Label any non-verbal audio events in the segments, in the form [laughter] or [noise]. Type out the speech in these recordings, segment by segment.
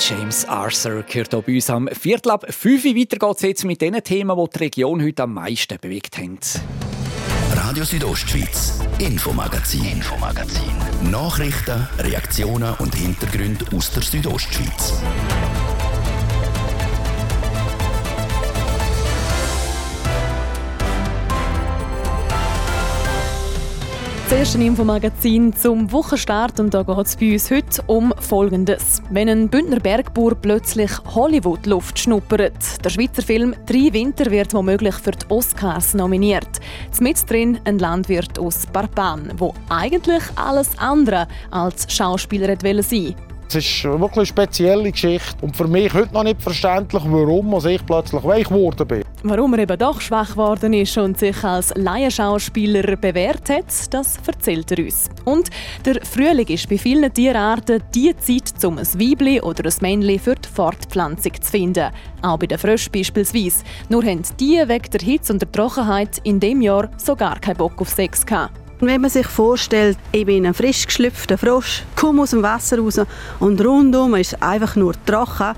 James Arthur gehört hier bei uns am Viertel ab 5 Uhr. Weiter jetzt mit den Themen, die die Region heute am meisten bewegt haben. Radio Südostschweiz, Infomagazin, Infomagazin. Nachrichten, Reaktionen und Hintergründe aus der Südostschweiz. Das erste Infomagazin zum Wochenstart und da geht es bei uns heute um Folgendes. Wenn ein Bündner Bergbauer plötzlich Hollywood-Luft schnuppert. Der Schweizer Film «Drei Winter» wird womöglich für die Oscars nominiert. Mit drin ein Landwirt aus Barpan, wo eigentlich alles andere als Schauspieler sein wollte. Es ist wirklich eine spezielle Geschichte und für mich heute noch nicht verständlich, warum ich plötzlich weich geworden bin. Warum er eben doch schwach geworden ist und sich als Laienschauspieler bewährt hat, das erzählt er uns. Und der Frühling ist bei vielen Tierarten die Zeit, um ein Weibli oder ein Männchen für die Fortpflanzung zu finden. Auch bei den Fröschen beispielsweise. Nur haben die wegen der Hitze und der Trockenheit in dem Jahr sogar keinen Bock auf Sex gehabt. Wenn man sich vorstellt, ich bin ein frisch geschlüpfter Frosch, komme aus dem Wasser raus und rundum ist einfach nur trocken,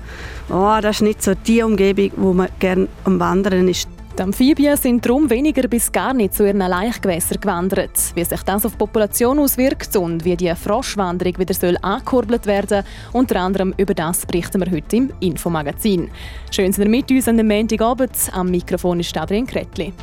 oh, das ist nicht so die Umgebung, wo man gerne am Wandern ist. Die Amphibien sind darum weniger bis gar nicht zu ihren Laichgewässern gewandert. Wie sich das auf die Population auswirkt und wie die Froschwanderung wieder soll angekurbelt werden unter anderem über das berichten wir heute im Infomagazin. Schön, dass ihr mit uns an dem Montagabend. Am Mikrofon ist Adrian Kretli.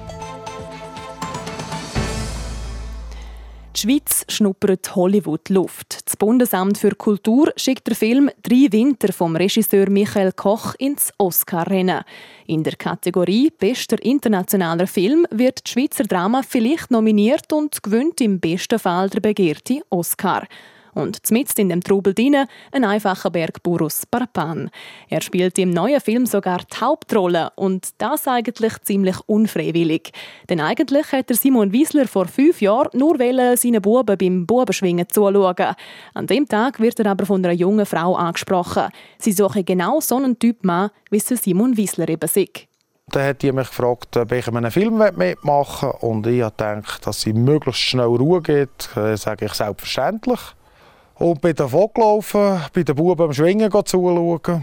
Die Schweiz schnuppert Hollywood-Luft. Das Bundesamt für Kultur schickt den Film «Drei Winter» vom Regisseur Michael Koch ins Oscar-Rennen. In der Kategorie «Bester internationaler Film» wird das Schweizer Drama vielleicht nominiert und gewinnt im besten Fall der begehrte Oscar. Und zmitzt in dem Trubel drin ein einfacher Bergbauer aus Parpan. Er spielt im neuen Film sogar die Hauptrolle und das eigentlich ziemlich unfreiwillig. Denn eigentlich hätte Simon Wiesler vor fünf Jahren nur seinen Buben beim Bubenschwingen zuschauen. An dem Tag wird er aber von einer jungen Frau angesprochen. Sie suche genau so einen Typ Mann, wie Simon Wiesler eben sieht. Dann hat die mich gefragt, ob ich in einem Film mitmachen will. Und ich habe dass sie möglichst schnell Ruhe gibt. Äh, sage ich selbstverständlich. Und bin davon gelaufen, bei den Buben am Schwingen zuschauen.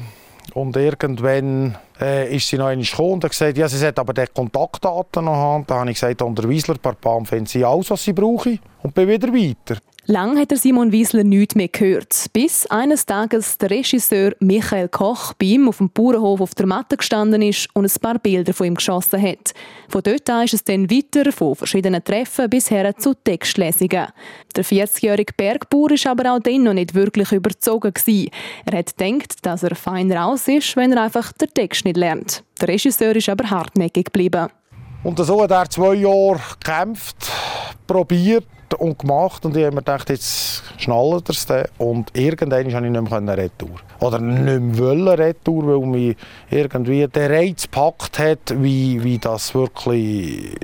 Und irgendwann äh, ist sie noch einmal gekommen und hat gesagt, ja, sie hat aber die Kontaktdaten noch haben. Da habe ich gesagt, unter Wiesler Parpam finden sie alles, was sie brauchen. Und bin wieder weiter. Lang hat der Simon Wiesler nichts mehr gehört, bis eines Tages der Regisseur Michael Koch bei ihm auf dem Bauernhof auf der Matte gestanden ist und ein paar Bilder von ihm geschossen hat. Von dort an ist es dann weiter von verschiedenen Treffen bis her zu Textlesungen. Der 40-jährige Bergbauer ist aber auch dann noch nicht wirklich überzogen gewesen. Er hat gedacht, dass er fein raus ist, wenn er einfach den Text nicht lernt. Der Regisseur ist aber hartnäckig geblieben. Und so hat er zwei Jahre gekämpft, probiert und gemacht und ich habe mir gedacht, jetzt schnallt er es. Und irgendwann konnte ich nicht mehr Retour. Oder nicht mehr Retour, weil mich irgendwie der Reiz gepackt hat, wie, wie das wirklich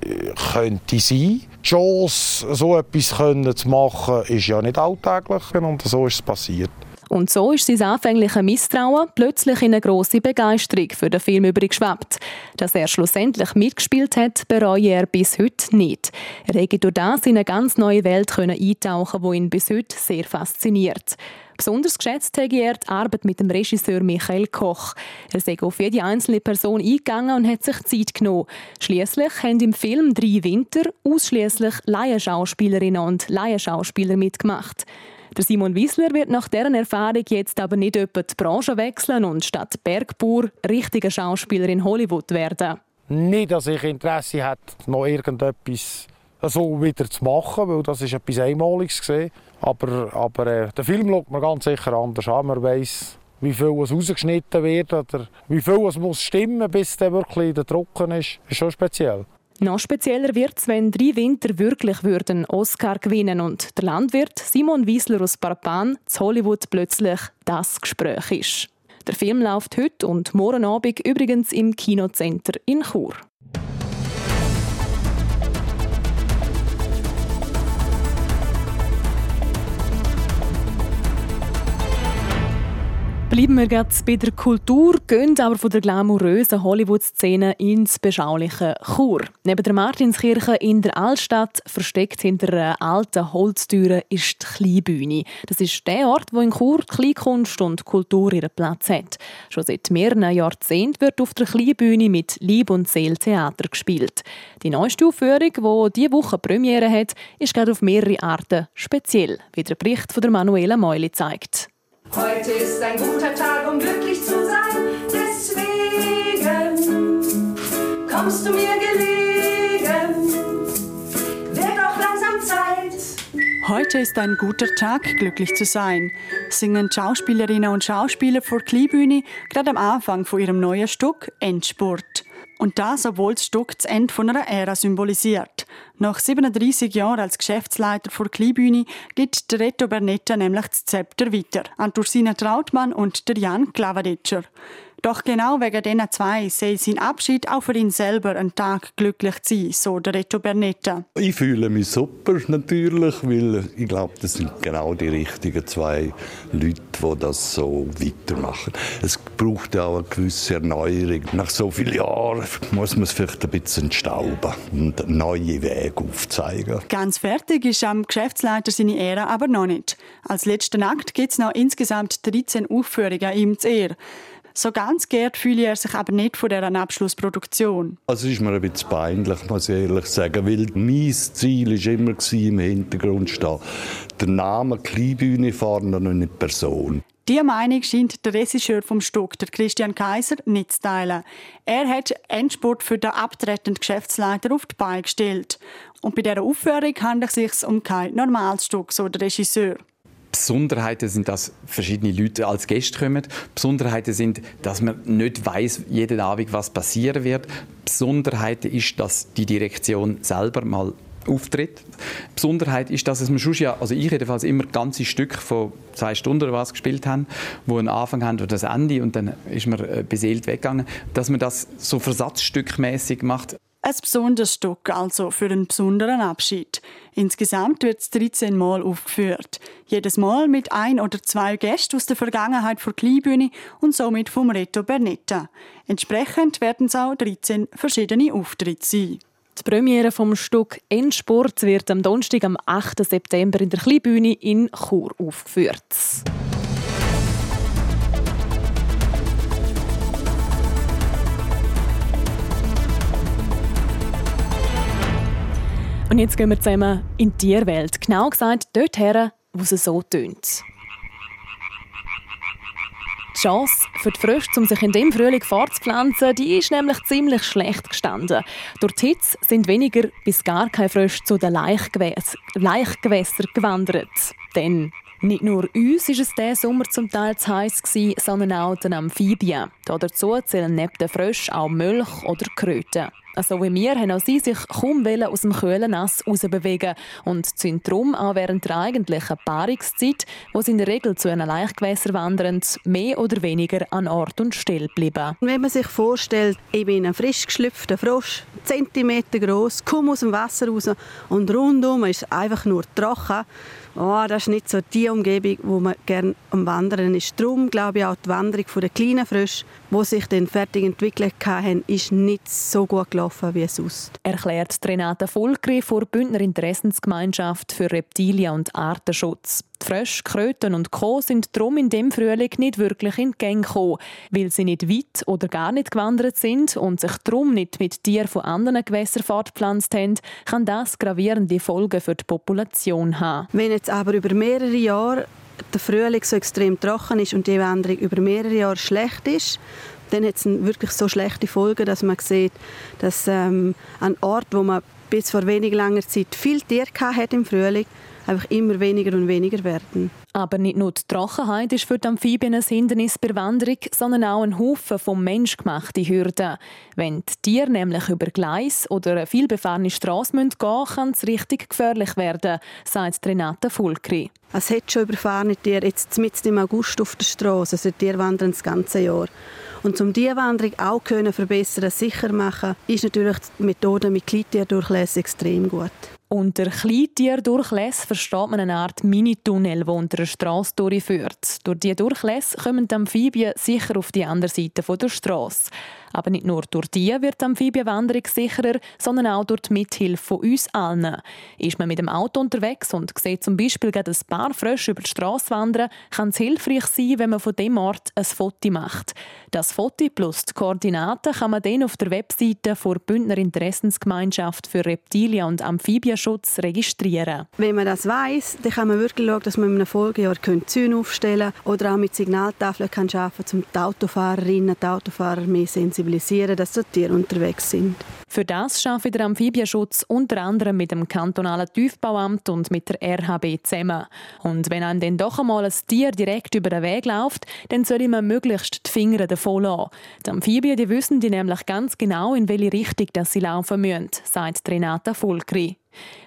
könnte sein. Die Chance, so etwas zu machen, ist ja nicht alltäglich und so ist es passiert. Und so ist sein anfängliches Misstrauen plötzlich in eine grosse Begeisterung für den Film übergeschwappt. Dass er schlussendlich mitgespielt hat, bereue er bis heute nicht. Er hätte durch das in eine ganz neue Welt eintauchen die ihn bis heute sehr fasziniert. Besonders geschätzt habe er die Arbeit mit dem Regisseur Michael Koch. Er sei auf jede einzelne Person eingegangen und hat sich Zeit genommen. Schließlich haben im Film «Drei Winter» ausschließlich Laienschauspielerinnen und Laienschauspieler mitgemacht. Der Simon Wiesler wird nach deren Erfahrung jetzt aber nicht etwa die Branche wechseln und statt Bergbauer richtiger Schauspieler in Hollywood werden. Nicht, dass ich Interesse hätte, noch irgendetwas so wieder zu machen, weil das ist etwas Einmaliges gesehen. Aber, aber äh, der Film schaut man ganz sicher anders an. Man weiss, wie viel es rausgeschnitten wird oder wie viel es muss stimmen, bis der wirklich der Trocken ist. Das ist schon speziell. Noch spezieller wird es, wenn drei Winter wirklich würden Oscar gewinnen und der Landwirt Simon Wiesler aus Parpan zu Hollywood plötzlich das Gespräch ist. Der Film läuft heute und morgen Abend übrigens im Kinocenter in Chur. Bleiben wir jetzt bei der Kultur, gehen aber von der glamourösen Hollywood-Szene ins beschauliche Chur. Neben der Martinskirche in der Altstadt, versteckt hinter einer alten Holztüre, ist die Kleinbühne. Das ist der Ort, wo in Chur Kleinkunst und Kultur ihren Platz hat. Schon seit mehreren Jahrzehnten wird auf der Kleinbühne mit Lieb und Seel Theater gespielt. Die neueste Aufführung, die diese Woche Premiere hat, ist gerade auf mehrere Arten speziell, wie der Bericht von Manuela Meuli zeigt. Heute ist ein guter Tag, um glücklich zu sein. Deswegen kommst du mir gelegen. Wird auch langsam Zeit. Heute ist ein guter Tag, glücklich zu sein, singen Schauspielerinnen und Schauspieler vor Kleinbühne gerade am Anfang von ihrem neuen Stück Endspurt. Und das, obwohl das Stück das Ende von einer Ära symbolisiert. Nach 37 Jahren als Geschäftsleiter vor Kleinbühne gibt der Reto Bernetta nämlich das Zepter weiter an Ursina Trautmann und der Jan Klavaditscher. Doch genau wegen diesen zwei soll sein Abschied auch für ihn selber ein Tag glücklich sein, so der Reto Bernetta. Ich fühle mich super natürlich, weil ich glaube, das sind genau die richtigen zwei Leute, die das so weitermachen. Es braucht ja auch eine gewisse Erneuerung. Nach so vielen Jahren muss man es vielleicht ein bisschen entstauben und neue Wege aufzeigen. Ganz fertig ist am Geschäftsleiter seine Ära aber noch nicht. Als letzten Akt gibt es noch insgesamt 13 Aufführungen ihm zu Ehr. So ganz geehrt fühle er sich aber nicht von dieser Abschlussproduktion. Also ist mir ein bisschen peinlich, muss ich ehrlich sagen, weil mein Ziel war immer im Hintergrund stehen. Der Name Kleinbühne vorne und nicht Person. Diese Meinung scheint der Regisseur vom Stück, der Christian Kaiser, nicht zu teilen. Er hat Endspurt für den abtretenden Geschäftsleiter auf die Beine gestellt. Und bei dieser Aufführung handelt es sich um kein normales Stück, so der Regisseur. Besonderheiten sind, dass verschiedene Leute als Gäste kommen. Besonderheiten sind, dass man nicht weiß jeden Abend, was passieren wird. Besonderheiten ist, dass die Direktion selber mal auftritt. Besonderheit ist, dass es schon ja, also ich jedenfalls immer ganze Stück von zwei Stunden oder was gespielt haben, wo einen Anfang haben oder das Ende und dann ist man äh, beseelt weggegangen, dass man das so versatzstückmäßig macht. Ein besonderes Stück, also für einen besonderen Abschied. Insgesamt wird es 13 Mal aufgeführt. Jedes Mal mit ein oder zwei Gästen aus der Vergangenheit vor Kleinbühne und somit vom Reto Bernetta. Entsprechend werden es auch 13 verschiedene Auftritte sein. Die Premiere vom Stück Endsport wird am Donnerstag, am 8. September in der Kleinbühne in Chur aufgeführt. Und jetzt gehen wir zusammen in die Tierwelt. Genau gesagt, dorthin, wo es so tönt. Die Chance für die Frösche, um sich in dem Frühling fortzupflanzen, die ist nämlich ziemlich schlecht gestanden. Durch die Hitze sind weniger bis gar keine Frösche zu den Laichgewässern gewandert. Denn nicht nur uns war es diesen Sommer zum Teil zu heiß, sondern auch den Amphibien. Dazu zählen neben den Fröschen auch Milch oder Kröten. Also wie wir haben auch sie sich kaum aus dem kühlen Nass rausbewegen und sind darum auch während der eigentlichen Paarungszeit, wo sie in der Regel zu einem Laichgewässer wandern, mehr oder weniger an Ort und Stelle bleiben. Wenn man sich vorstellt, ich bin ein frisch geschlüpfter Frosch, Zentimeter groß, komme aus dem Wasser raus und rundum ist einfach nur trocken, oh, das ist nicht so die Umgebung, wo man gerne am Wandern ist. Darum glaube ich auch die Wanderung der kleinen Frösche, die sich dann fertig entwickelt haben, ist nicht so gut gelaufen wie sonst. Erklärt Renate Volkri vor Bündner Interessensgemeinschaft für Reptilien und Artenschutz. Die Frösche, Kröten und Co. sind darum in dem Frühling nicht wirklich in die Gänge gekommen, weil sie nicht weit oder gar nicht gewandert sind und sich darum nicht mit Tieren von anderen Gewässern fortgepflanzt haben, kann das gravierende Folgen für die Population haben. Wenn jetzt aber über mehrere Jahre der Frühling so extrem trocken ist und die Wanderung über mehrere Jahre schlecht ist, dann hat es wirklich so schlechte Folgen, dass man sieht, dass ähm, an Ort, wo man bis vor wenig langer Zeit viel Tier hat im Frühling, einfach immer weniger und weniger werden. Aber nicht nur die Trockenheit ist für die Amphibien ein Hindernis bei Wanderung, sondern auch ein Haufen von menschgemachten Hürden. Wenn die Tiere nämlich über Gleis oder eine vielbefahrene Straße gehen müssen, kann es richtig gefährlich werden, sagt Renate Fulkri. Es hat schon überfahrene Tiere, jetzt mitten im August auf der Straße. Also die Tiere wandern das ganze Jahr. Und um diese Wanderung auch können verbessern, sicher machen, ist natürlich die Methode mit Kleintierdurchlässe extrem gut. Unter Kleintierdurchlässe versteht man eine Art Mini-Tunnel, der unter der Straße durchführt. Durch diese Durchlässe kommen die Amphibien sicher auf die andere Seite der Straße. Aber nicht nur durch die wird die Amphibienwanderung sicherer, sondern auch durch die Mithilfe von uns allen. Ist man mit dem Auto unterwegs und sieht zum Beispiel gerade ein paar Frösche über die Straße wandern, kann es hilfreich sein, wenn man von dem Ort ein Foto macht. Das Foto plus die Koordinaten kann man dann auf der Webseite der Bündner Interessensgemeinschaft für Reptilien- und Amphibienschutz registrieren. Wenn man das weiß, dann kann man wirklich schauen, dass man in einem Folgejahr Zäune aufstellen kann oder auch mit Signaltafeln kann arbeiten kann, um die Autofahrerinnen und Autofahrer mehr sensibilisieren, dass dort Tiere unterwegs sind. Für das arbeitet der Amphibienschutz unter anderem mit dem kantonalen Tiefbauamt und mit der RHB zusammen. Und wenn einem dann doch einmal ein Tier direkt über den Weg läuft, dann soll man möglichst die Finger davon lassen. Die Amphibien die wissen die nämlich ganz genau, in welche Richtung dass sie laufen müssen, sagt Renata Fulkri.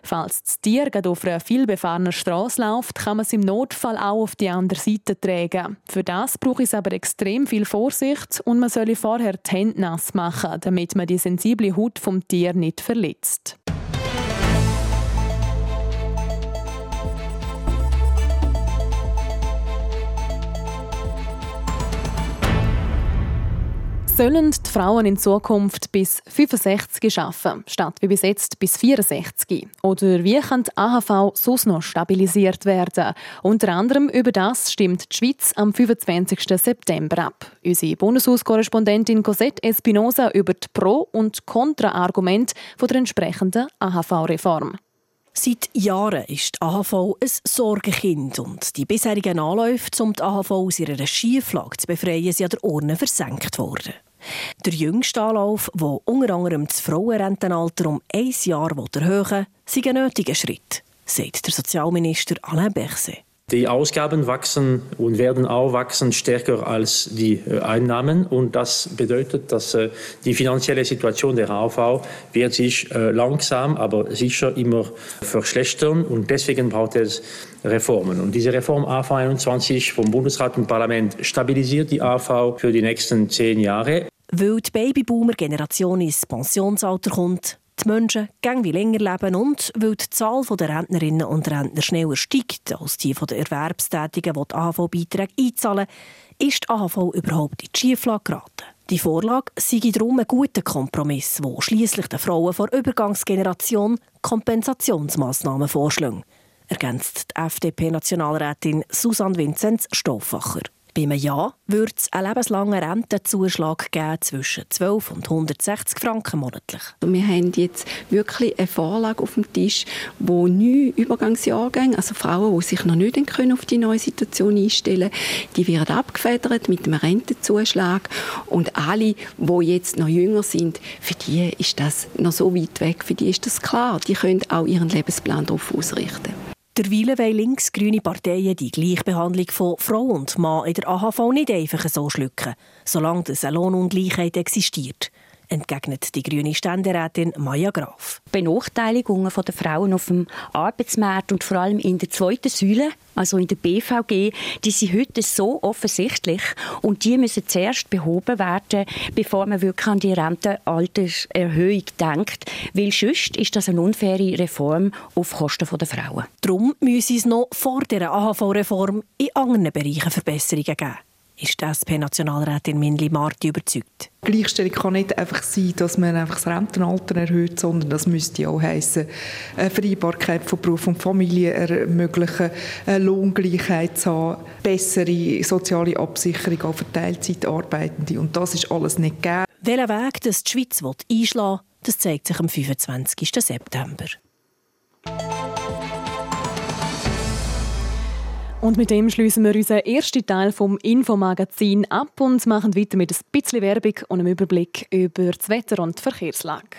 Falls das Tier gerade auf einer vielbefahrenen Straße läuft, kann man es im Notfall auch auf die andere Seite tragen. Für das braucht es aber extrem viel Vorsicht und man soll vorher die Hände nass machen, damit man die sensible Haut vom Tier nicht verletzt. Sollen die Frauen in Zukunft bis 65 arbeiten, statt wie bis jetzt bis 64? Oder wie kann die AHV sonst noch stabilisiert werden? Unter anderem über das stimmt die Schweiz am 25. September ab. Unsere Bundeshauskorrespondentin Cosette Espinosa über die Pro- und Kontra-Argumente der entsprechenden AHV-Reform. Seit Jahren ist die AHV ein Sorgenkind und die bisherigen Anläufe, um die AHV aus ihrer Schieflage zu befreien, sind an der Urne versenkt worden. Der jüngste Anlauf, der unter anderem das Frauenrentenalter um ein Jahr erhöhen will, ist ein nötiger Schritt, sagt der Sozialminister Alain Berset. Die Ausgaben wachsen und werden auch wachsen stärker als die äh, Einnahmen. Und das bedeutet, dass äh, die finanzielle Situation der AV wird sich äh, langsam, aber sicher immer verschlechtern. Und deswegen braucht es Reformen. Und diese Reform AV 21 vom Bundesrat und Parlament stabilisiert die AV für die nächsten zehn Jahre. Weil die Babyboomer-Generation ins Pensionsalter kommt, die Menschen gäng wie länger leben und weil die Zahl der Rentnerinnen und Rentner schneller steigt als die der Erwerbstätigen, die die AHV-Beiträge einzahlen, ist die AHV überhaupt in die Schieflage geraten. Die Vorlage sei darum ein guter Kompromiss, wo schließlich den Frauen vor Übergangsgeneration Kompensationsmaßnahmen vorschlägt, ergänzt die FDP-Nationalrätin Susanne Vinzenz Stoffacher. Bei einem Ja würde es einen lebenslangen Rentenzuschlag geben zwischen 12 und 160 Franken monatlich. Wir haben jetzt wirklich eine Vorlage auf dem Tisch, wo neun Übergangsjahrgänge, also Frauen, die sich noch nicht auf die neue Situation einstellen können, die werden abgefedert mit einem Rentenzuschlag. Und alle, die jetzt noch jünger sind, für die ist das noch so weit weg, für die ist das klar. Die können auch ihren Lebensplan darauf ausrichten. Derweil wollen links-grüne Parteien die Gleichbehandlung von Frau und Mann in der AHV nicht einfach so schlucken, solange eine Lohnungleichheit existiert entgegnet die grüne Ständerätin Maya Graf. Benachteiligungen der Frauen auf dem Arbeitsmarkt und vor allem in der zweiten Säule, also in der BVG, die sind heute so offensichtlich und die müssen zuerst behoben werden, bevor man wirklich an die Rentenalterserhöhung denkt, weil sonst ist das eine unfaire Reform auf Kosten der Frauen. Darum müssen es noch vor der AHV-Reform in anderen Bereichen Verbesserungen geben ist die SP-Nationalrätin Minli Marti überzeugt. Gleichstellung kann nicht einfach sein, dass man einfach das Rentenalter erhöht, sondern das müsste auch heißen, eine Vereinbarkeit von Beruf und Familie ermöglichen, eine Lohngleichheit zu haben, bessere soziale Absicherung auch für Teilzeitarbeitende. Und das ist alles nicht gegeben. Welchen Weg das die Schweiz einschlagen will, das zeigt sich am 25. September. Und mit dem schließen wir unseren ersten Teil vom Infomagazin ab und machen weiter mit ein bisschen Werbung und einem Überblick über das Wetter und die Verkehrslage.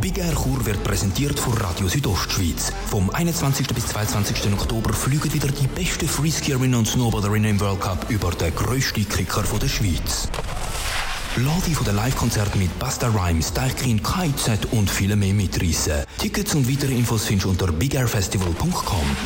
Big Air Chur wird präsentiert von Radio Südostschweiz. Vom 21. bis 22. Oktober fliegen wieder die besten Freeskierinnen und Snowboarderinnen im World Cup über den grössten Kicker der Schweiz. Lade von den Live-Konzerten mit Basta Rhymes, Deichkind, KIZ und viele mehr mitreißen. Tickets und weitere Infos findest du unter bigairfestival.com.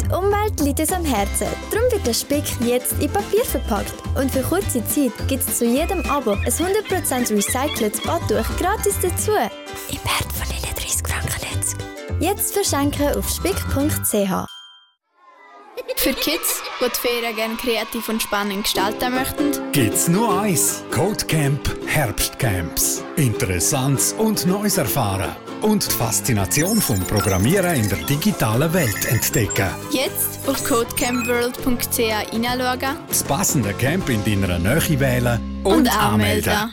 Die Umwelt liegt uns am Herzen. Darum wird der Spick jetzt in Papier verpackt. Und für kurze Zeit gibt es zu jedem Abo ein 100% recyceltes Badtuch gratis dazu. Im Wert von 39 Jetzt verschenken auf spick.ch. Für Kids, die die Ferien gerne kreativ und spannend gestalten möchten, gibt's nur eins: Codecamp Herbstcamps. Interessantes und Neues erfahren und die Faszination vom Programmieren in der digitalen Welt entdecken. Jetzt auf codecampworld.ch hineinschauen. Das passende Camp in deiner Nähe wählen und, und anmelden.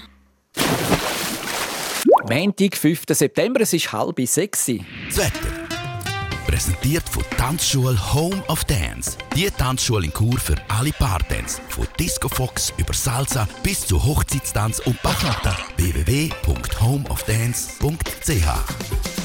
Montag, 5. September, es ist halb sechs. Das Wetter. Präsentiert von Tanzschule Home of Dance. Die Tanzschule in Kur für alle Partens. Von Disco Fox über Salsa bis zu Hochzeitstanz und Bachata. www.homeofdance.ch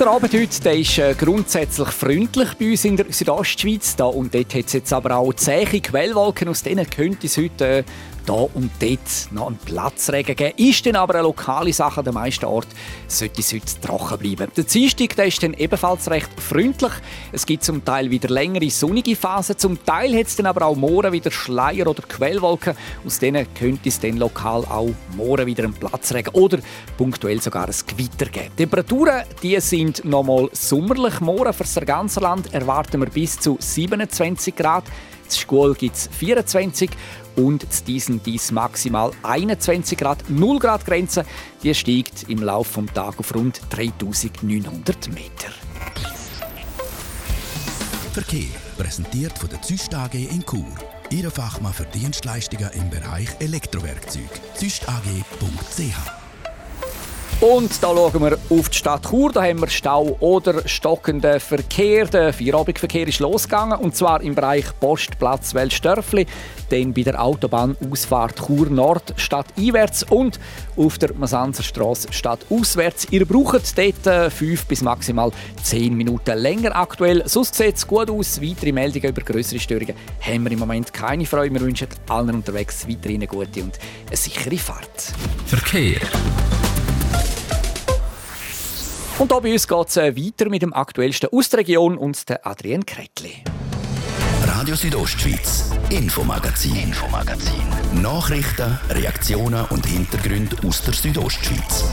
der Abend heute ist äh, grundsätzlich freundlich bei uns in der Südostschweiz. Da und dort hat es jetzt aber auch zähe Quellwolken, aus denen könnte es heute äh, da und dort noch einen Platzregen geben. Ist dann aber eine lokale Sache an den meisten Orten, sollte es heute trocken bleiben. Der Dienstag der ist dann ebenfalls recht freundlich. Es gibt zum Teil wieder längere sonnige Phasen, zum Teil hat es dann aber auch morgen wieder Schleier oder Quellwolken. Aus denen könnte es dann lokal auch morgen wieder einen Platzregen oder punktuell sogar ein Gewitter geben. Die Temperaturen die sind nochmal sommerlich. Morgen für das ganze Land erwarten wir bis zu 27 Grad. In Schule gibt es 24 und diesen dies maximal 21 Grad. 0 Grad Grenze, die steigt im Laufe des Tages auf rund 3900 Meter. Verkehr präsentiert von der Züst AG in Chur. Ihre Fachmann für Dienstleistungen im Bereich Elektrowerkzeug. züstag.ch und da schauen wir auf die Stadt Chur. Da haben wir Stau oder stockenden Verkehr. Der Feierabendverkehr ist losgegangen und zwar im Bereich Postplatz Welsdörfli, dann bei der Autobahnausfahrt Chur Nord stadteinwärts und auf der Masanzerstraße stadtauswärts. Ihr braucht dort äh, fünf bis maximal zehn Minuten länger aktuell. Sonst sieht es gut aus. Weitere Meldungen über größere Störungen haben wir im Moment keine Freude. Wir wünschen allen unterwegs weiterhin eine gute und eine sichere Fahrt. Verkehr. Und hier bei uns geht es äh, weiter mit dem aktuellsten aus der Region und der Adrienne Kretli. Radio Südostschweiz, Infomagazin, Infomagazin. Nachrichten, Reaktionen und Hintergründe aus der Südostschweiz.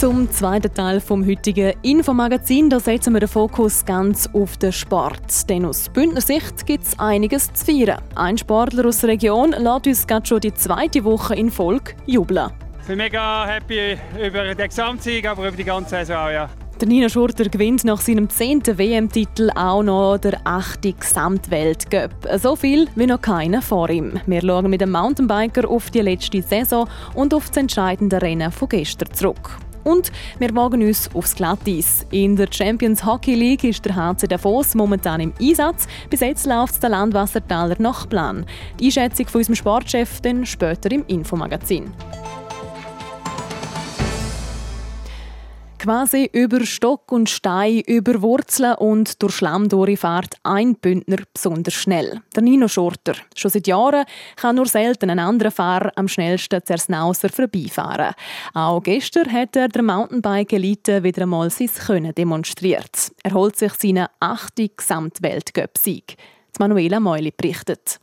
Zum zweiten Teil vom heutigen Infomagazin. Da setzen wir den Fokus ganz auf den Sport. Denn aus Bündner Sicht gibt es einiges zu feiern. Ein Sportler aus der Region lässt uns gerade schon die zweite Woche in Folge jubeln. Ich bin mega happy über den Gesamtsieg, aber über die ganze Saison, ja. Der Nina Schurter gewinnt nach seinem zehnten WM-Titel auch noch der achte Gesamtweltcup. So viel wie noch keiner vor ihm. Wir schauen mit dem Mountainbiker auf die letzte Saison und auf das entscheidende Rennen von gestern zurück. Und wir wagen uns aufs Glatteis. In der Champions Hockey League ist der HC Davos momentan im Einsatz. Bis jetzt läuft der Landwassertaler nach Plan. Die Einschätzung von unserem Sportchef dann später im Infomagazin. Quasi über Stock und Stein, über Wurzeln und durch Schlamm fährt ein Bündner besonders schnell. Der Nino Schurter. Schon seit Jahren kann nur selten ein anderer Fahrer am schnellsten Zersnauser vorbeifahren. Auch gestern hat er der Mountainbike-Elite wieder einmal sein Können demonstriert. Er holt sich seinen achten Gesamtweltcup-Sieg. Manuela Meuli berichtet.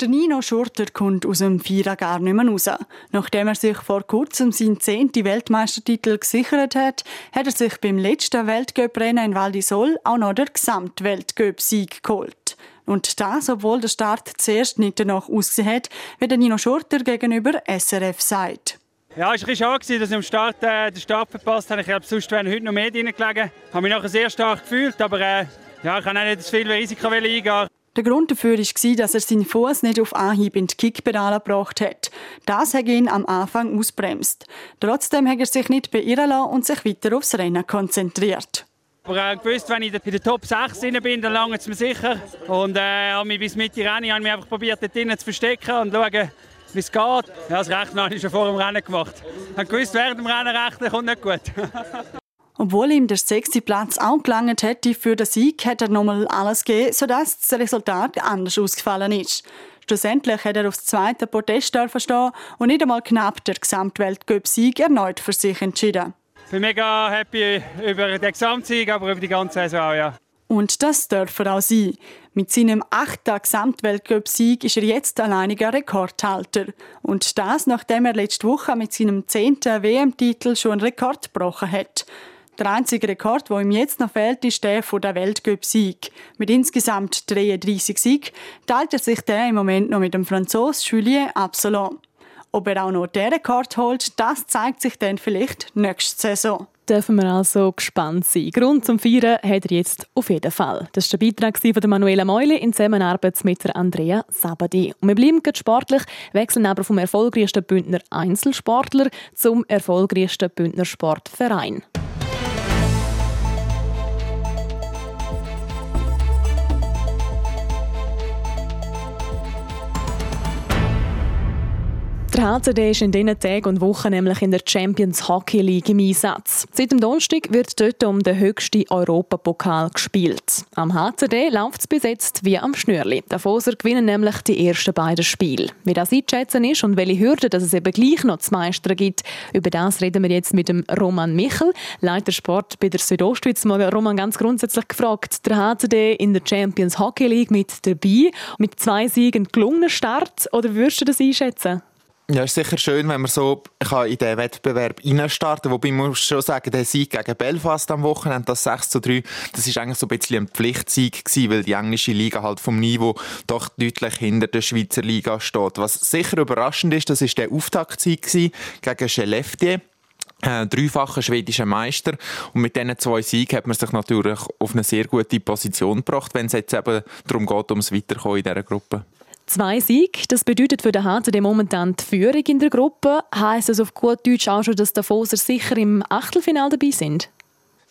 Der Nino Schurter kommt aus dem Vierer gar nicht mehr raus. Nachdem er sich vor kurzem seinen zehnten Weltmeistertitel gesichert hat, hat er sich beim letzten Weltcuprennen in Val di Sol auch noch den Gesamtweltcup-Sieg geholt. Und das, obwohl der Start zuerst nicht danach ausgesehen hat, wie der Nino Schurter gegenüber SRF sagt. Ja, es war ein schade, dass ich am Start äh, den Start verpasst habe. Ich glaube, sonst wären heute noch mehr drin. Ich habe mich nachher sehr stark gefühlt, aber äh, ja, ich kann auch nicht das viel Risiko eingehen. Der Grund dafür war, dass er seinen Fuß nicht auf Anhieb in die Kickpedale gebracht hat. Das hat ihn am Anfang ausbremst. Trotzdem hat er sich nicht beirren lassen und sich weiter aufs Rennen konzentriert. Aber äh, gewusst, wenn ich in der Top 6 bin, dann lange es mir sicher. Und äh, mich bis Mitte Rennen habe mich einfach probiert, dort drinnen zu verstecken und schauen, wie es geht. Ja, das Rechnen habe ich schon vor dem Rennen gemacht. Ich gewusst, während dem Rennen rechnen kommt nicht gut. [laughs] Obwohl ihm der sechste Platz auch gelangt hätte für den Sieg, hat er nochmal alles gegeben, sodass das Resultat anders ausgefallen ist. Schlussendlich hat er aufs zweite Podest stehen und nicht einmal knapp der Gesamtweltcup-Sieg erneut für sich entschieden. Ich bin mega happy über den Gesamtsieg, aber über die ganze Saison auch, ja. Und das darf er auch sein. Mit seinem achten Gesamtweltcup-Sieg ist er jetzt alleiniger Rekordhalter. Und das, nachdem er letzte Woche mit seinem zehnten WM-Titel schon einen Rekord gebrochen hat. Der einzige Rekord, der ihm jetzt noch fehlt, ist der von der Weltcup-Sieg. Mit insgesamt 33 Siegen teilt er sich der im Moment noch mit dem Franzosen Julien Absalon. Ob er auch noch den Rekord holt, das zeigt sich dann vielleicht nächste Saison. Dürfen wir also gespannt sein. Grund zum Feiern hat er jetzt auf jeden Fall. Das war der Beitrag von Manuela Meule in Zusammenarbeit mit Andrea Sabadi. Und wir bleiben sportlich, wechseln aber vom erfolgreichsten Bündner Einzelsportler zum erfolgreichsten Bündner Sportverein. Der HCD ist in diesen Tagen und Wochen nämlich in der Champions Hockey League im Einsatz. Seit dem Donnerstag wird dort um den höchsten Europapokal gespielt. Am HCD läuft es bis jetzt wie am Schnürli. Die gewinnen nämlich die ersten beiden Spiele. Wie das einzuschätzen ist und welche Hürden dass es eben gleich noch zu meistern gibt, über das reden wir jetzt mit dem Roman Michel, Leiter Sport bei der Südostschweiz. Roman ganz grundsätzlich gefragt, der HCD in der Champions Hockey League mit dabei, mit zwei Siegen gelungenen Start oder würdest du das einschätzen? Ja, ist sicher schön, wenn man so kann in diesen Wettbewerb reinstarten kann. Wobei man muss schon sagen, der Sieg gegen Belfast am Wochenende, das 6 zu 3, das ist eigentlich so ein bisschen ein Pflichtsieg gewesen, weil die englische Liga halt vom Niveau doch deutlich hinter der Schweizer Liga steht. Was sicher überraschend ist, das ist der Auftaktsieg gegen Skellefteå äh, dreifacher schwedischer Meister. Und mit diesen zwei Siegen hat man sich natürlich auf eine sehr gute Position gebracht, wenn es jetzt eben darum geht, ums Weiterkommen in dieser Gruppe. Zwei Siege, das bedeutet für den HCD momentan die Führung in der Gruppe. Heißt das auf gut Deutsch auch schon, dass die Foser sicher im Achtelfinale dabei sind?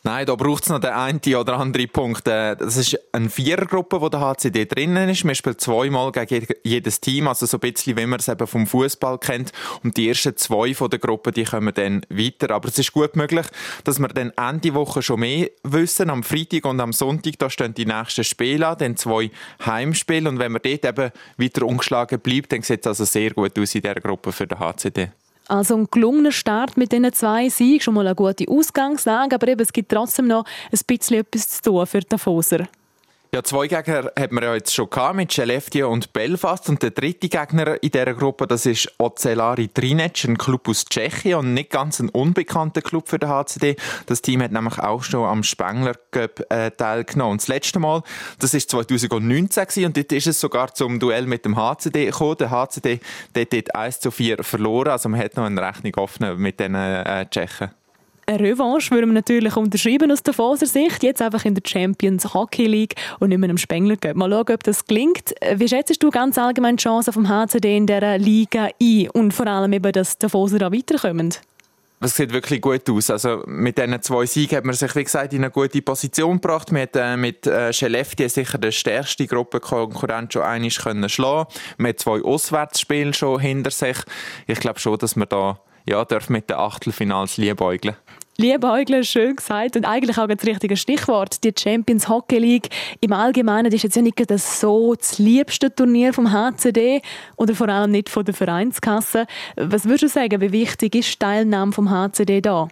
Nein, da braucht es noch den einen oder anderen Punkt. Äh, das ist eine Vierergruppe, wo der HCD drinnen ist. Man spielt zweimal gegen jedes Team, also so ein bisschen, wie man es eben vom Fußball kennt. Und die ersten zwei von der Gruppe, die kommen dann weiter. Aber es ist gut möglich, dass wir dann Ende Woche schon mehr wissen. Am Freitag und am Sonntag, da stehen die nächsten Spiele an, dann zwei Heimspiele. Und wenn man dort eben weiter ungeschlagen bleibt, dann sieht es also sehr gut aus in dieser Gruppe für den HCD. Also ein gelungener Start mit diesen zwei Siegen, schon mal eine gute Ausgangslage, aber eben, es gibt trotzdem noch ein bisschen etwas zu tun für die Foser. Ja, zwei Gegner hat man ja jetzt schon gehabt, mit Skellefteå und Belfast. Und der dritte Gegner in dieser Gruppe, das ist Ocelari Trinec, ein Club aus Tschechien und nicht ganz ein unbekannter Club für den HCD. Das Team hat nämlich auch schon am Spengler Cup äh, teilgenommen. Und das letzte Mal, das ist 2019 gewesen, und dort ist es sogar zum Duell mit dem HCD gekommen. Der HCD hat dort 1 zu 4 verloren, also man hat noch eine Rechnung offen mit den äh, Tschechen. Eine Revanche würden wir natürlich unterschreiben aus der Foser Sicht. Jetzt einfach in der Champions Hockey League und nicht mehr im Spengler Cup. Mal schauen, ob das gelingt. Wie schätzt du ganz allgemein die Chancen vom HCD in dieser Liga ein? Und vor allem eben, dass die Foser da weiterkommen? Es sieht wirklich gut aus. Also mit diesen zwei Siegen hat man sich, wie gesagt, in eine gute Position gebracht. Man hat äh, mit äh, Skellefteå sicher die stärkste Gruppenkonkurrent schon einmal können schlagen. Man hat zwei Auswärtsspiele schon hinter sich. Ich glaube schon, dass man da ja, darf mit den Achtelfinals liebäugeln. Liebäugeln, schön gesagt. Und eigentlich auch das richtige Stichwort. Die Champions Hockey League im Allgemeinen ist jetzt ja nicht das so das liebste Turnier vom HCD oder vor allem nicht von der Vereinskasse. Was würdest du sagen, wie wichtig ist die Teilnahme vom HCD da?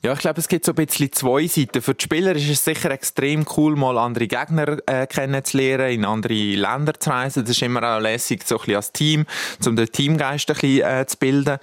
Ja, ich glaube, es gibt so ein bisschen zwei Seiten. Für die Spieler ist es sicher extrem cool, mal andere Gegner äh, kennenzulernen, in andere Länder zu reisen. Das ist immer auch lässig, so ein bisschen als Team, um den Teamgeist ein bisschen äh, zu bilden.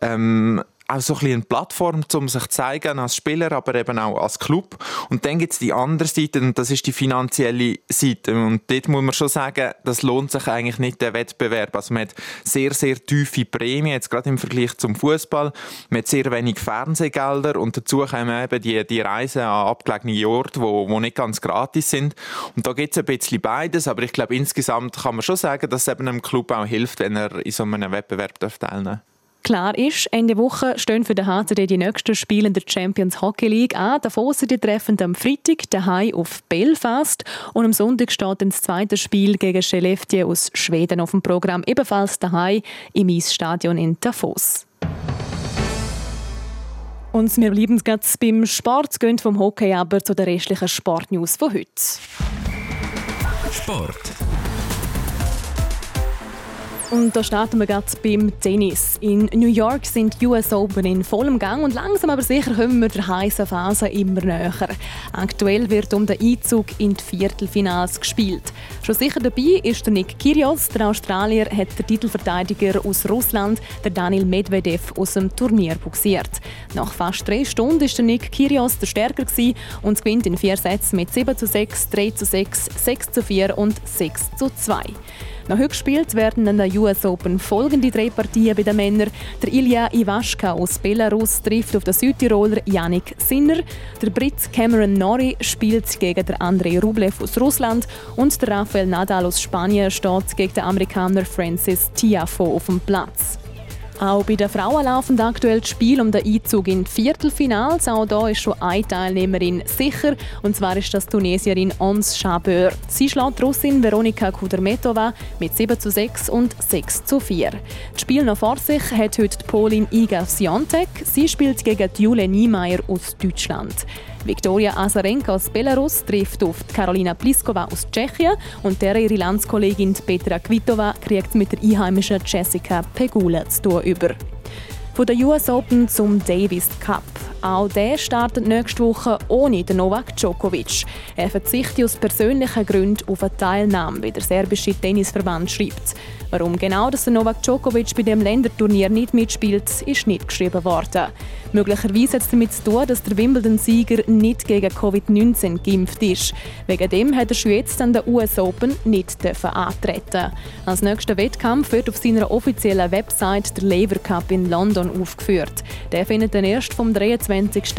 Ähm, auch so ein bisschen eine Plattform, um sich zu zeigen als Spieler, aber eben auch als Club. Und dann gibt es die andere Seite, und das ist die finanzielle Seite. Und dort muss man schon sagen, das lohnt sich eigentlich nicht, der Wettbewerb. Also man hat sehr, sehr tiefe Prämien, jetzt gerade im Vergleich zum Fußball. Man hat sehr wenig Fernsehgelder und dazu kommen eben die, die Reisen an abgelegene Orte, wo, wo nicht ganz gratis sind. Und da gibt es ein bisschen beides, aber ich glaube, insgesamt kann man schon sagen, dass es eben einem Club auch hilft, wenn er in so einem Wettbewerb teilnehmen darf. Klar ist, Ende Woche stehen für den HCD die nächsten Spiele in der Champions Hockey League an. Davor sind die treffen am Freitag daheim auf Belfast und am Sonntag steht das zweite Spiel gegen Skellefteå aus Schweden auf dem Programm, ebenfalls daheim im Eisstadion in Davos. Und wir bleiben jetzt beim Sport, gehen vom Hockey aber zu den restlichen Sportnews von heute. Sport. Und da starten wir gerade beim Tennis. In New York sind die US Open in vollem Gang und langsam aber sicher kommen wir der heißen Phase immer näher. Aktuell wird um den Einzug in die Viertelfinals gespielt. Schon sicher dabei ist der Nick Kyrgios. Der Australier hat den Titelverteidiger aus Russland, der Daniel Medvedev, aus dem Turnier buxiert. Nach fast drei Stunden ist der Nick Kyrgios der Stärker und gewinnt in vier Sätzen mit 7 zu 6, 3 zu 6, 6 zu 4 und 6 zu 2. Noch heute gespielt werden in der US Open folgende drei Partien bei den Männern. Der Ilya Iwaschka aus Belarus trifft auf den Südtiroler Yannick Sinner. Der Brit Cameron Norrie spielt gegen den Andrei Rublev aus Russland. Und der Rafael Nadal aus Spanien steht gegen den Amerikaner Francis Tiafoe auf dem Platz. Auch bei den Frauen laufen aktuell das Spiel um den Einzug in die Viertelfinals. Auch da ist schon eine Teilnehmerin sicher, und zwar ist das Tunesierin Ons Chabeur. Sie schlägt Russin Veronika Kudermetova mit 7 zu 6 und 6 zu 4. Das Spiel noch vor sich hat heute die Polin Iga Swiatek. Sie spielt gegen Jule Niemeyer aus Deutschland. Viktoria Azarenka aus Belarus trifft auf Karolina Pliskova aus Tschechien und der ihre Landskollegin Petra Kvitova kriegt mit der einheimischen Jessica Pegula zu tun über. Von der US Open zum Davis Cup. Auch der startet nächste Woche ohne den Novak Djokovic. Er verzichtet aus persönlichen Gründen auf eine Teilnahme, wie der serbische Tennisverband schreibt. Warum genau dass der Novak Djokovic bei dem Länderturnier nicht mitspielt, ist nicht geschrieben worden. Möglicherweise hat es damit zu tun, dass der Wimbledon-Sieger nicht gegen Covid-19 geimpft ist. Wegen dem hat er schon jetzt an der US Open nicht antreten Als nächster Wettkampf wird auf seiner offiziellen Website der Lever Cup in London aufgeführt. Der findet dann erst vom 23.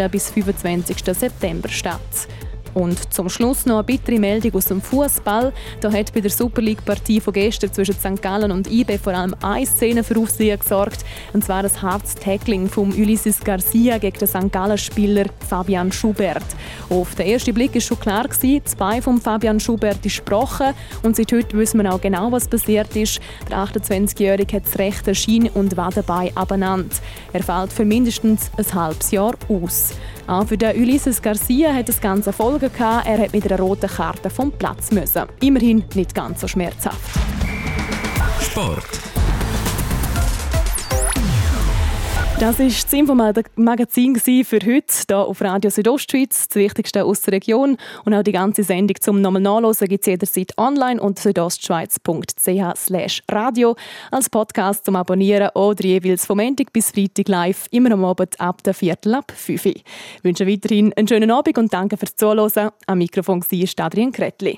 bis 25. September statt. Und zum Schluss noch eine bittere Meldung aus dem Fußball. Da hat bei der Super League-Partie von gestern zwischen St. Gallen und IB vor allem eine Szene für Aufsehen gesorgt. Und zwar das hartes Tackling von Ulysses Garcia gegen den St. Gallen-Spieler Fabian Schubert. Auf den ersten Blick war schon klar, gewesen, Bein von Fabian Schubert ist gebrochen. Und seit heute wissen wir auch genau, was passiert ist. Der 28-Jährige hat das rechte Schien- und Wadenbein abeinander. Er fällt für mindestens ein halbes Jahr aus. Auch für den Ulysses Garcia hat das Ganze Folgen. Er hat mit einer roten Karte vom Platz müssen. Immerhin nicht ganz so schmerzhaft. Sport. Das war das Infomagazin für heute hier auf Radio Südostschweiz, das Wichtigste aus der Region. Und auch die ganze Sendung zum nochmal nachlesen gibt es jederzeit online unter südostschweiz.ch radio als Podcast zum Abonnieren oder jeweils vom Montag bis Freitag live, immer am Abend ab der Viertel ab 5 Uhr. Ich wünsche weiterhin einen schönen Abend und danke fürs Zuhören. Am Mikrofon war Adrian Kretli.